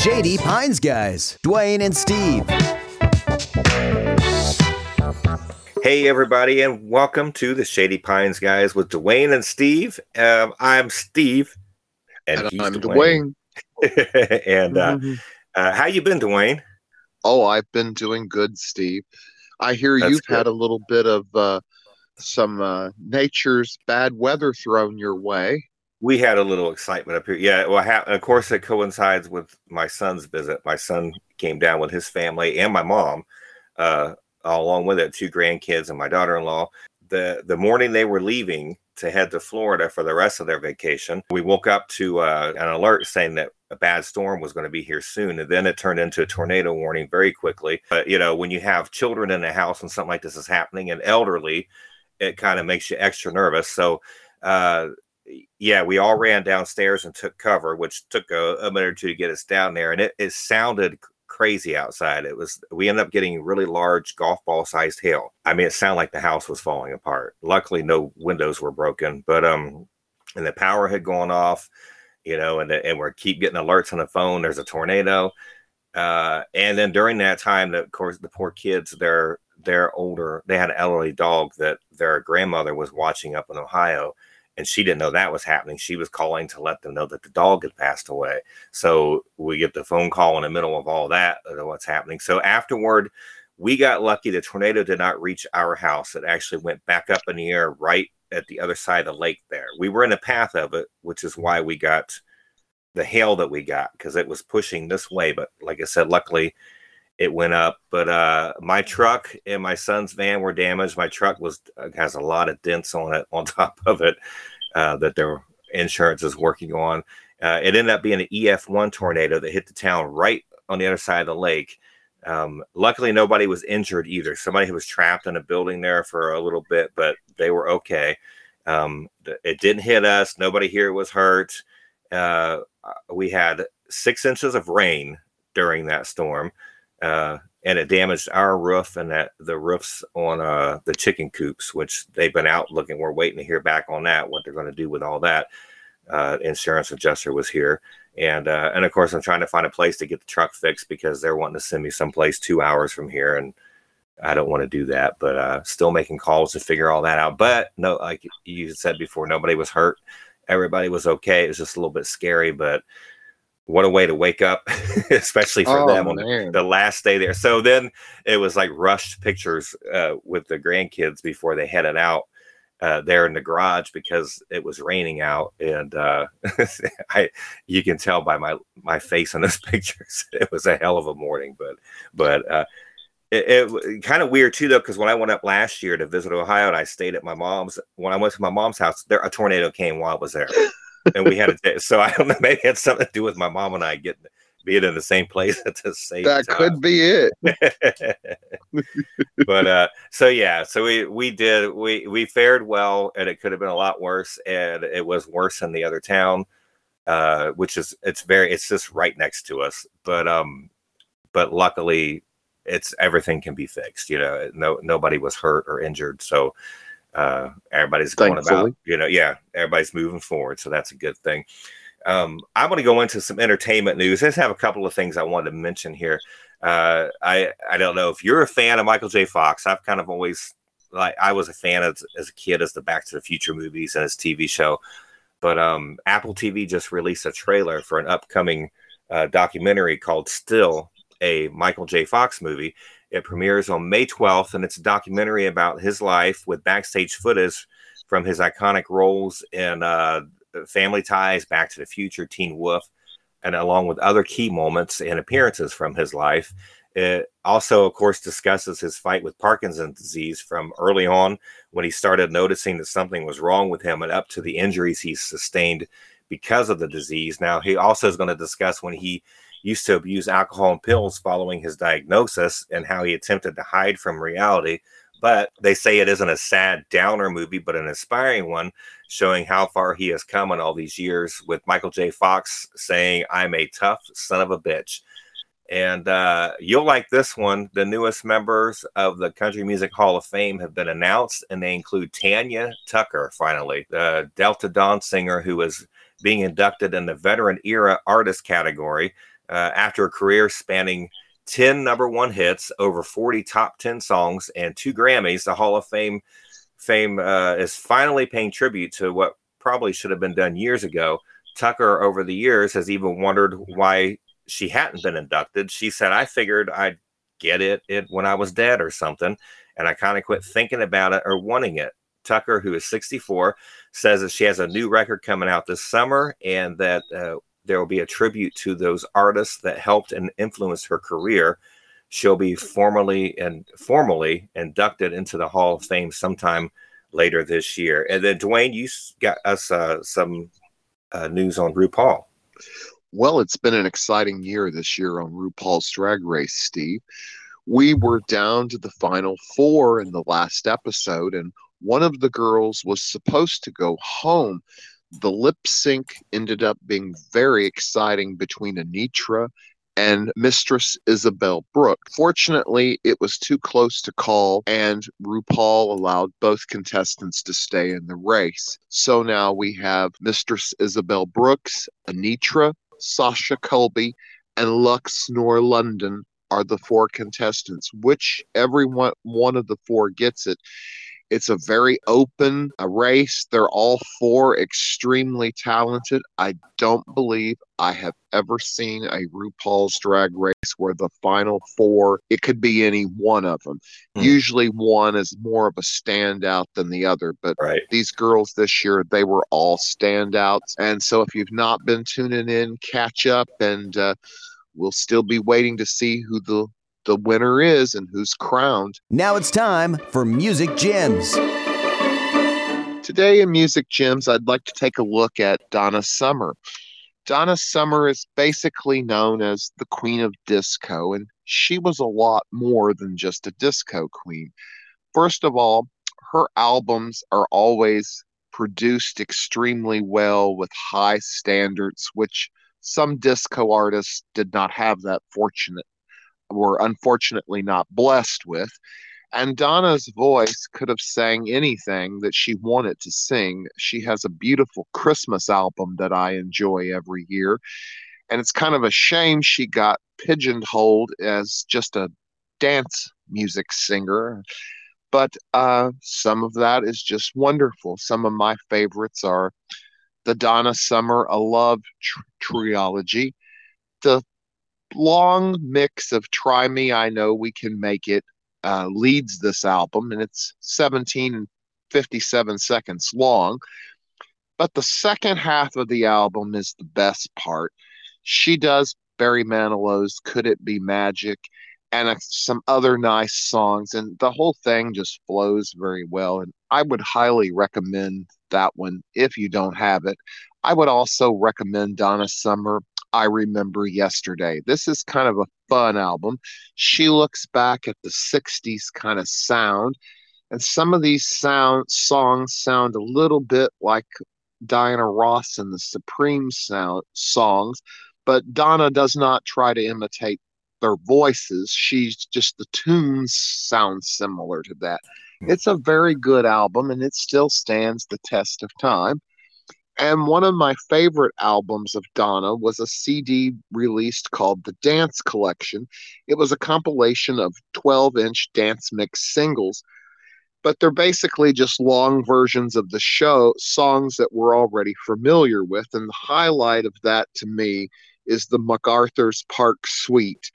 Shady Pines Guys, Dwayne and Steve. Hey, everybody, and welcome to the Shady Pines Guys with Dwayne and Steve. Um, I'm Steve, and, and I'm Dwayne. Dwayne. and uh, mm-hmm. uh, how you been, Dwayne? Oh, I've been doing good, Steve. I hear That's you've good. had a little bit of uh, some uh, nature's bad weather thrown your way. We had a little excitement up here. Yeah, well, ha- of course, it coincides with my son's visit. My son came down with his family and my mom, uh, along with it, two grandkids and my daughter-in-law. The the morning they were leaving to head to Florida for the rest of their vacation, we woke up to uh, an alert saying that a bad storm was going to be here soon. And then it turned into a tornado warning very quickly. But, you know, when you have children in the house and something like this is happening and elderly, it kind of makes you extra nervous. So, uh, yeah, we all ran downstairs and took cover, which took a, a minute or two to get us down there. And it, it sounded crazy outside. It was, we ended up getting really large golf ball sized hail. I mean, it sounded like the house was falling apart. Luckily, no windows were broken, but, um, and the power had gone off, you know, and, and we're keep getting alerts on the phone. There's a tornado. Uh, and then during that time, of course, the poor kids, they're their older, they had an elderly dog that their grandmother was watching up in Ohio, and she didn't know that was happening. She was calling to let them know that the dog had passed away. So we get the phone call in the middle of all uh, that, what's happening. So afterward, we got lucky. The tornado did not reach our house. It actually went back up in the air right at the other side of the lake there. We were in the path of it, which is why we got the hail that we got because it was pushing this way. But like I said, luckily it went up. But uh, my truck and my son's van were damaged. My truck was uh, has a lot of dents on it. On top of it, uh, that their insurance is working on. Uh, it ended up being an EF1 tornado that hit the town right on the other side of the lake. Um, luckily, nobody was injured either. Somebody was trapped in a building there for a little bit, but they were okay. Um, it didn't hit us. Nobody here was hurt. Uh, we had six inches of rain during that storm uh, and it damaged our roof and that the roofs on uh, the chicken coops, which they've been out looking. We're waiting to hear back on that, what they're going to do with all that. Uh, insurance adjuster was here, and uh, and of course I'm trying to find a place to get the truck fixed because they're wanting to send me someplace two hours from here, and I don't want to do that. But uh, still making calls to figure all that out. But no, like you said before, nobody was hurt. Everybody was okay. It was just a little bit scary, but what a way to wake up, especially for oh, them on the, the, last day there. So then it was like rushed pictures uh, with the grandkids before they headed out uh, there in the garage because it was raining out, and uh, I you can tell by my my face in those pictures it was a hell of a morning. But but uh, it, it kind of weird too though because when I went up last year to visit Ohio and I stayed at my mom's when I went to my mom's house, there a tornado came while I was there and we had a day. so I don't know maybe it had something to do with my mom and I getting being in the same place at the same time. that time. could be it but uh so yeah so we we did we we fared well and it could have been a lot worse and it was worse in the other town uh which is it's very it's just right next to us but um but luckily it's everything can be fixed you know no nobody was hurt or injured so uh, everybody's going about, you know, yeah, everybody's moving forward. So that's a good thing. Um, I'm going to go into some entertainment news. I just have a couple of things I wanted to mention here. Uh, I I don't know if you're a fan of Michael J. Fox. I've kind of always like I was a fan of, as a kid as the Back to the Future movies and his TV show. But um, Apple TV just released a trailer for an upcoming uh, documentary called Still, a Michael J. Fox movie. It premieres on May 12th, and it's a documentary about his life with backstage footage from his iconic roles in uh, Family Ties, Back to the Future, Teen Wolf, and along with other key moments and appearances from his life. It also, of course, discusses his fight with Parkinson's disease from early on when he started noticing that something was wrong with him and up to the injuries he sustained because of the disease. Now, he also is going to discuss when he used to abuse alcohol and pills following his diagnosis and how he attempted to hide from reality. But they say it isn't a sad downer movie, but an inspiring one, showing how far he has come in all these years. With Michael J. Fox saying, I'm a tough son of a bitch. And uh, you'll like this one. The newest members of the Country Music Hall of Fame have been announced, and they include Tanya Tucker, finally, the Delta Dawn singer who is being inducted in the Veteran Era Artist category. Uh, after a career spanning 10 number one hits, over 40 top 10 songs, and two Grammys. The Hall of Fame fame uh, is finally paying tribute to what probably should have been done years ago. Tucker, over the years, has even wondered why she hadn't been inducted. She said, I figured I'd get it, it when I was dead or something. And I kind of quit thinking about it or wanting it. Tucker, who is 64, says that she has a new record coming out this summer and that uh, there will be a tribute to those artists that helped and influenced her career. She'll be formally and formally inducted into the Hall of Fame sometime later this year. And then, Dwayne, you got us uh, some uh, news on RuPaul. Well, it's been an exciting year this year on RuPaul's Drag Race, Steve. We were down to the final four in the last episode, and one of the girls was supposed to go home. The lip sync ended up being very exciting between Anetra and Mistress Isabelle Brooke. Fortunately, it was too close to call, and RuPaul allowed both contestants to stay in the race. So now we have Mistress Isabelle Brooks, Anetra, Sasha Colby, and Luxx Noir London are the four contestants. Which every one, one of the four gets it it's a very open a race. They're all four extremely talented. I don't believe I have ever seen a RuPaul's drag race where the final four, it could be any one of them. Hmm. Usually one is more of a standout than the other, but right. these girls this year, they were all standouts. And so if you've not been tuning in, catch up and, uh, we'll still be waiting to see who the the winner is and who's crowned. Now it's time for Music Gems. Today in Music Gems, I'd like to take a look at Donna Summer. Donna Summer is basically known as the Queen of Disco, and she was a lot more than just a disco queen. First of all, her albums are always produced extremely well with high standards, which some disco artists did not have that fortunate were unfortunately not blessed with. And Donna's voice could have sang anything that she wanted to sing. She has a beautiful Christmas album that I enjoy every year. And it's kind of a shame she got pigeonholed as just a dance music singer. But uh, some of that is just wonderful. Some of my favorites are the Donna Summer A Love tr- Trilogy, the long mix of Try Me, I Know We Can Make It uh, leads this album, and it's 17 and 57 seconds long. But the second half of the album is the best part. She does Barry Manilow's Could It Be Magic and uh, some other nice songs, and the whole thing just flows very well. And I would highly recommend that one if you don't have it. I would also recommend Donna Summer I Remember Yesterday. This is kind of a fun album. She looks back at the 60s kind of sound, and some of these sound songs sound a little bit like Diana Ross and the Supreme sound songs, but Donna does not try to imitate their voices. She's just the tunes sound similar to that. Hmm. It's a very good album and it still stands the test of time. And one of my favorite albums of Donna was a CD released called The Dance Collection. It was a compilation of 12 inch dance mix singles, but they're basically just long versions of the show, songs that we're already familiar with. And the highlight of that to me is the MacArthur's Park Suite,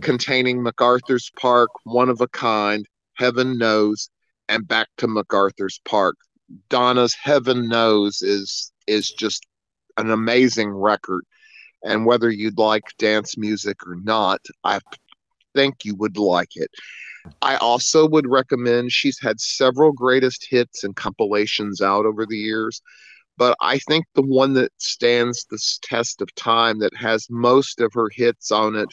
containing MacArthur's Park, One of a Kind, Heaven Knows, and Back to MacArthur's Park. Donna's Heaven Knows is is just an amazing record. And whether you'd like dance music or not, I think you would like it. I also would recommend she's had several greatest hits and compilations out over the years, but I think the one that stands the test of time that has most of her hits on it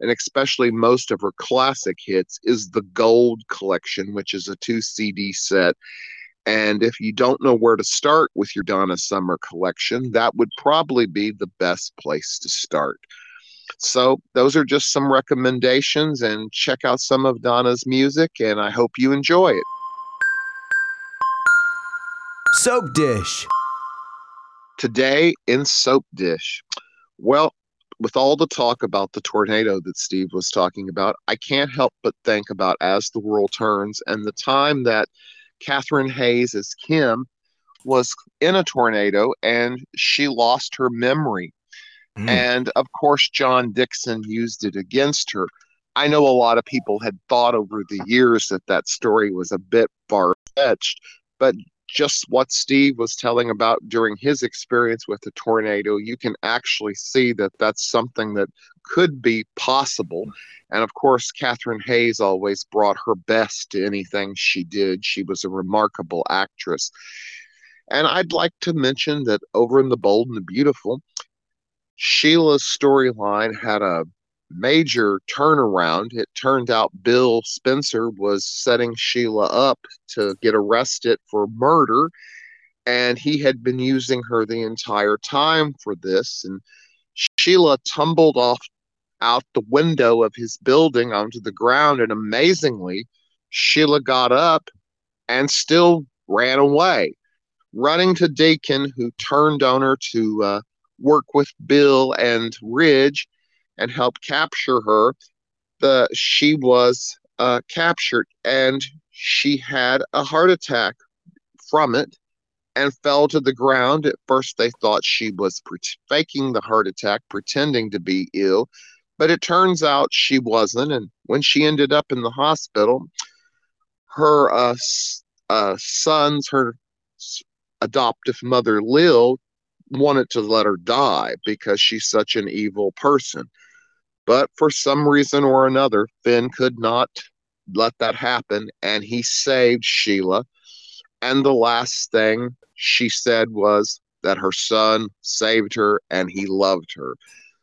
and especially most of her classic hits is the Gold Collection, which is a two CD set. And if you don't know where to start with your Donna Summer collection, that would probably be the best place to start. So, those are just some recommendations, and check out some of Donna's music, and I hope you enjoy it. Soap Dish. Today in Soap Dish. Well, with all the talk about the tornado that Steve was talking about, I can't help but think about As the World Turns and the time that Kathryn Hays as Kim was in a tornado and she lost her memory. Mm. And of course, John Dixon used it against her. I know a lot of people had thought over the years that that story was a bit far fetched, but just what Steve was telling about during his experience with the tornado, you can actually see that that's something that could be possible. And of course, Kathryn Hays always brought her best to anything she did. She was a remarkable actress. And I'd like to mention that over in The Bold and the Beautiful, Sheila's storyline had a major turnaround. It turned out Bill Spencer was setting Sheila up to get arrested for murder, and he had been using her the entire time for this. And Sheila tumbled off out the window of his building onto the ground, and amazingly, Sheila got up and still ran away, running to Deacon, who turned on her to uh, work with Bill and Ridge and help capture her, the she was uh, captured and she had a heart attack from it and fell to the ground. At first, they thought she was pre- faking the heart attack, pretending to be ill, but it turns out she wasn't. And when she ended up in the hospital, her uh, uh, sons, her adoptive mother, Lil, wanted to let her die because she's such an evil person. But for some reason or another, Finn could not let that happen, and he saved Sheila. And the last thing she said was that her son saved her and he loved her.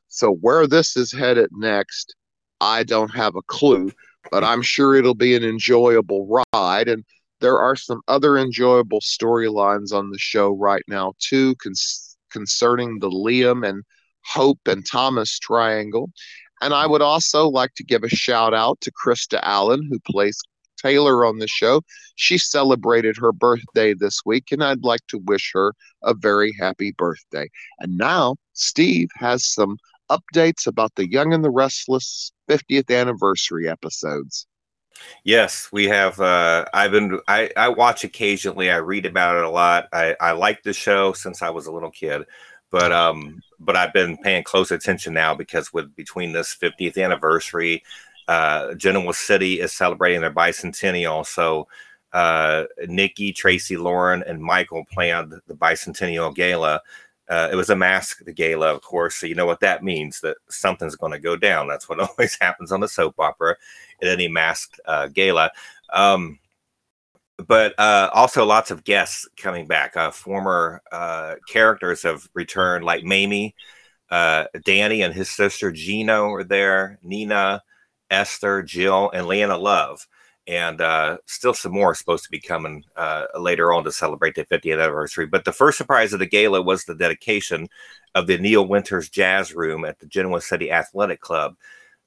So, where this is headed next, I don't have a clue, but I'm sure it'll be an enjoyable ride. And there are some other enjoyable storylines on the show right now, too, concerning the Liam and Hope and Thomas triangle. And I would also like to give a shout out to Krista Allen, who plays Taylor on the show. She celebrated her birthday this week, and I'd like to wish her a very happy birthday. And now, Steve has some updates about the Young and the Restless 50th anniversary episodes. Yes, we have. Uh, I've been. I, I watch occasionally. I read about it a lot. I, I like the show since I was a little kid. But um, but I've been paying close attention now because with between this 50th anniversary, uh, Genoa City is celebrating their bicentennial. So uh, Nikki, Tracy, Lauren, and Michael planned the bicentennial gala. Uh, it was a mask the gala, of course. So you know what that means that something's going to go down. That's what always happens on the soap opera at any masked uh, gala. Um, but uh, also lots of guests coming back. Uh, former uh, characters have returned, like Mamie, uh, Danny, and his sister Gina are there. Nina, Esther, Jill, and Leanna Love, and uh, still some more supposed to be coming uh, later on to celebrate the 50th anniversary. But the first surprise of the gala was the dedication of the Neil Winters Jazz Room at the Genoa City Athletic Club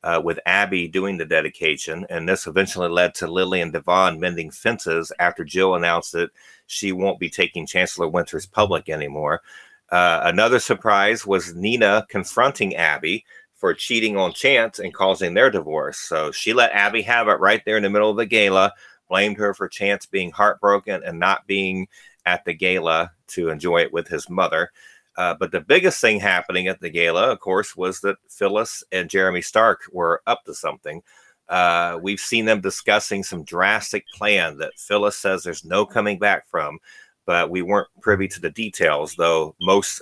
uh, with Abby doing the dedication. And this eventually led to Lily and Devon mending fences after Jill announced that she won't be taking Chancellor Winters public anymore. Uh, another surprise was Nina confronting Abby for cheating on Chance and causing their divorce. So she let Abby have it right there in the middle of the gala, blamed her for Chance being heartbroken and not being at the gala to enjoy it with his mother. Uh, but the biggest thing happening at the gala, of course, was that Phyllis and Jeremy Stark were up to something. Uh, we've seen them discussing some drastic plan that Phyllis says there's no coming back from, but we weren't privy to the details, though most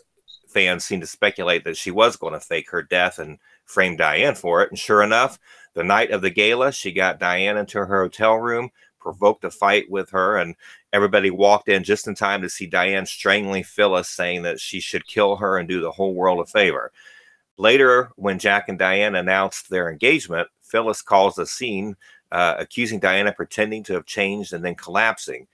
fans seem to speculate that she was going to fake her death and frame Diane for it. And sure enough, the night of the gala, she got Diane into her hotel room, provoked a fight with her, and everybody walked in just in time to see Diane strangling Phyllis, saying that she should kill her and do the whole world a favor. Later, when Jack and Diane announced their engagement, Phyllis calls the scene, uh, accusing Diana pretending to have changed and then collapsing.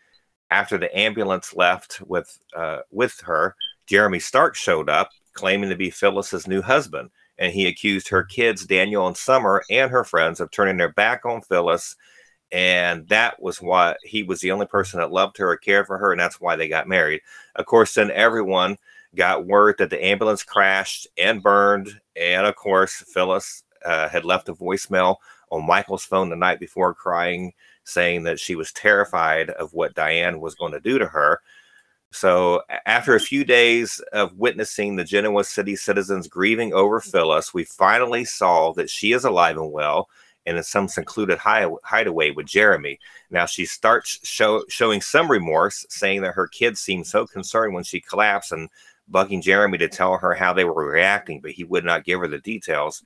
After the ambulance left with uh, with her, Jeremy Stark showed up, claiming to be Phyllis's new husband, and he accused her kids, Daniel and Summer, and her friends of turning their back on Phyllis and that was why he was the only person that loved her or cared for her and that's why they got married of course then everyone got word that the ambulance crashed and burned. And of course, Phyllis uh, had left a voicemail on Michael's phone the night before, crying, saying that she was terrified of what Diane was going to do to her. So, after a few days of witnessing the Genoa City citizens grieving over Phyllis, we finally saw that she is alive and well and in some secluded hideaway with Jeremy. Now, she starts show, showing some remorse, saying that her kids seemed so concerned when she collapsed and bugging Jeremy to tell her how they were reacting, but he would not give her the details.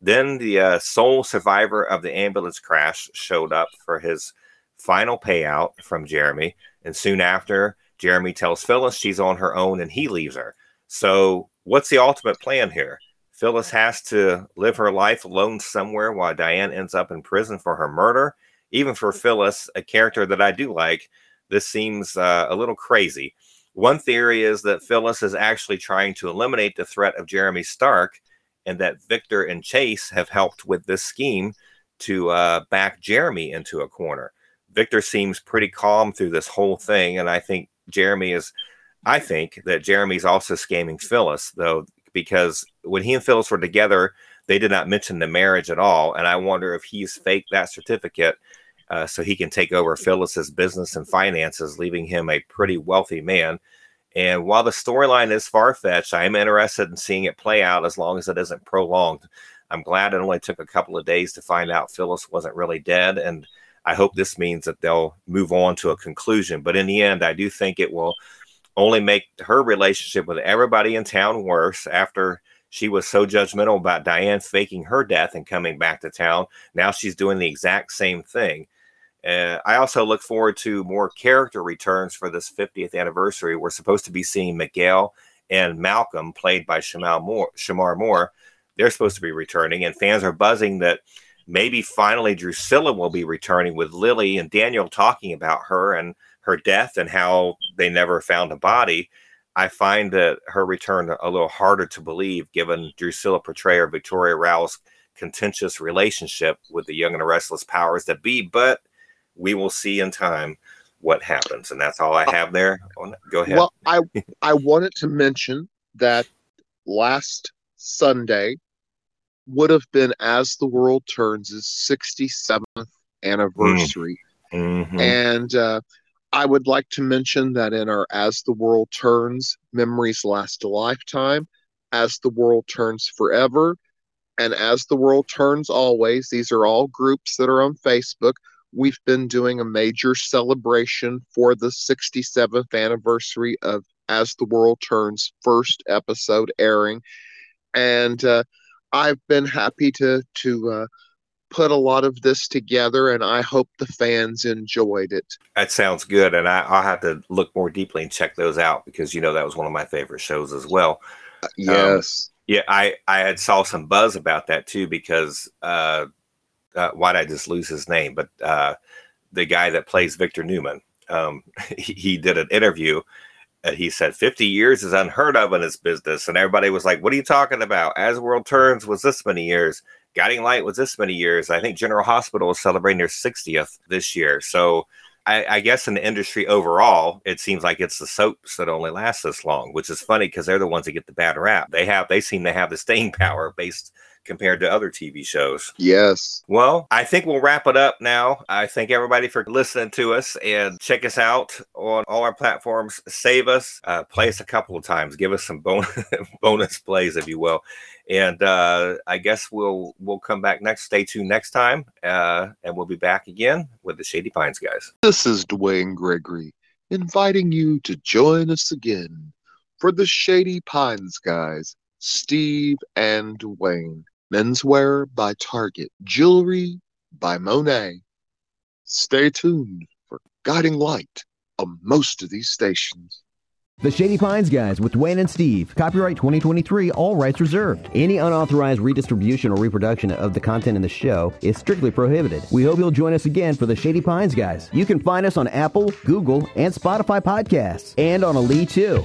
Then the uh, sole survivor of the ambulance crash showed up for his final payout from Jeremy. And soon after, Jeremy tells Phyllis she's on her own and he leaves her. So, what's the ultimate plan here? Phyllis has to live her life alone somewhere while Diane ends up in prison for her murder. Even for Phyllis, a character that I do like, this seems uh, a little crazy. One theory is that Phyllis is actually trying to eliminate the threat of Jeremy Stark, and that Victor and Chase have helped with this scheme to uh, back Jeremy into a corner. Victor seems pretty calm through this whole thing, and I think Jeremy is. I think that Jeremy's also scamming Phyllis, though, because when he and Phyllis were together, they did not mention the marriage at all. And I wonder if he's faked that certificate uh, so he can take over Phyllis's business and finances, leaving him a pretty wealthy man. And while the storyline is far fetched, I am interested in seeing it play out as long as it isn't prolonged. I'm glad it only took a couple of days to find out Phyllis wasn't really dead. And I hope this means that they'll move on to a conclusion. But in the end, I do think it will only make her relationship with everybody in town worse after she was so judgmental about Diane faking her death and coming back to town. Now she's doing the exact same thing. Uh, I also look forward to more character returns for this 50th anniversary. We're supposed to be seeing Miguel and Malcolm, played by Shemar Moore. Shemar Moore. They're supposed to be returning, and fans are buzzing that maybe finally Drusilla will be returning with Lily and Daniel talking about her and her death and how they never found a body. I find that her return a little harder to believe given Drusilla portrayer Victoria Rowell's contentious relationship with the young and the restless powers that be, but we will see in time what happens. And that's all I have there. Go ahead. Well, I I wanted to mention that last Sunday would have been As the World Turns' 67th anniversary. Mm-hmm. And uh, I would like to mention that in our As the World Turns, Memories Last a Lifetime, As the World Turns Forever, and As the World Turns Always, these are all groups that are on Facebook. We've been doing a major celebration for the 67th anniversary of As the World Turns first episode airing. And uh, I've been happy to to uh, put a lot of this together, and I hope the fans enjoyed it. That sounds good, and I, will have to look more deeply and check those out because you know that was one of my favorite shows as well. Uh, yes. Um, yeah, I I had saw some buzz about that too because uh, uh, why did I just lose his name? But uh, the guy that plays Victor Newman, um, he, he did an interview and he said 50 years is unheard of in his business. And everybody was like, What are you talking about? As World Turns was this many years. Guiding Light was this many years. I think General Hospital is celebrating their 60th this year. So I, I, guess in the industry overall, it seems like it's the soaps that only last this long, which is funny because they're the ones that get the bad rap. They have they seem to have the staying power based compared to other TV shows. Yes. Well, I think we'll wrap it up now. I thank everybody for listening to us and check us out on all our platforms. Save us, uh, play us a couple of times, give us some bonus bonus plays, if you will. And uh, I guess we'll we'll come back next. Stay tuned next time, uh, and we'll be back again with the Shady Pines guys. This is Dwayne Gregory inviting you to join us again for the Shady Pines guys, Steve and Dwayne. Menswear by Target, jewelry by Monet. Stay tuned for Guiding Light on most of these stations. The Shady Pines Guys with Dwayne and Steve. Copyright 2023, all rights reserved. Any unauthorized redistribution or reproduction of the content in the show is strictly prohibited. We hope you'll join us again for the Shady Pines Guys. You can find us on Apple, Google, and Spotify podcasts, and on Ali too.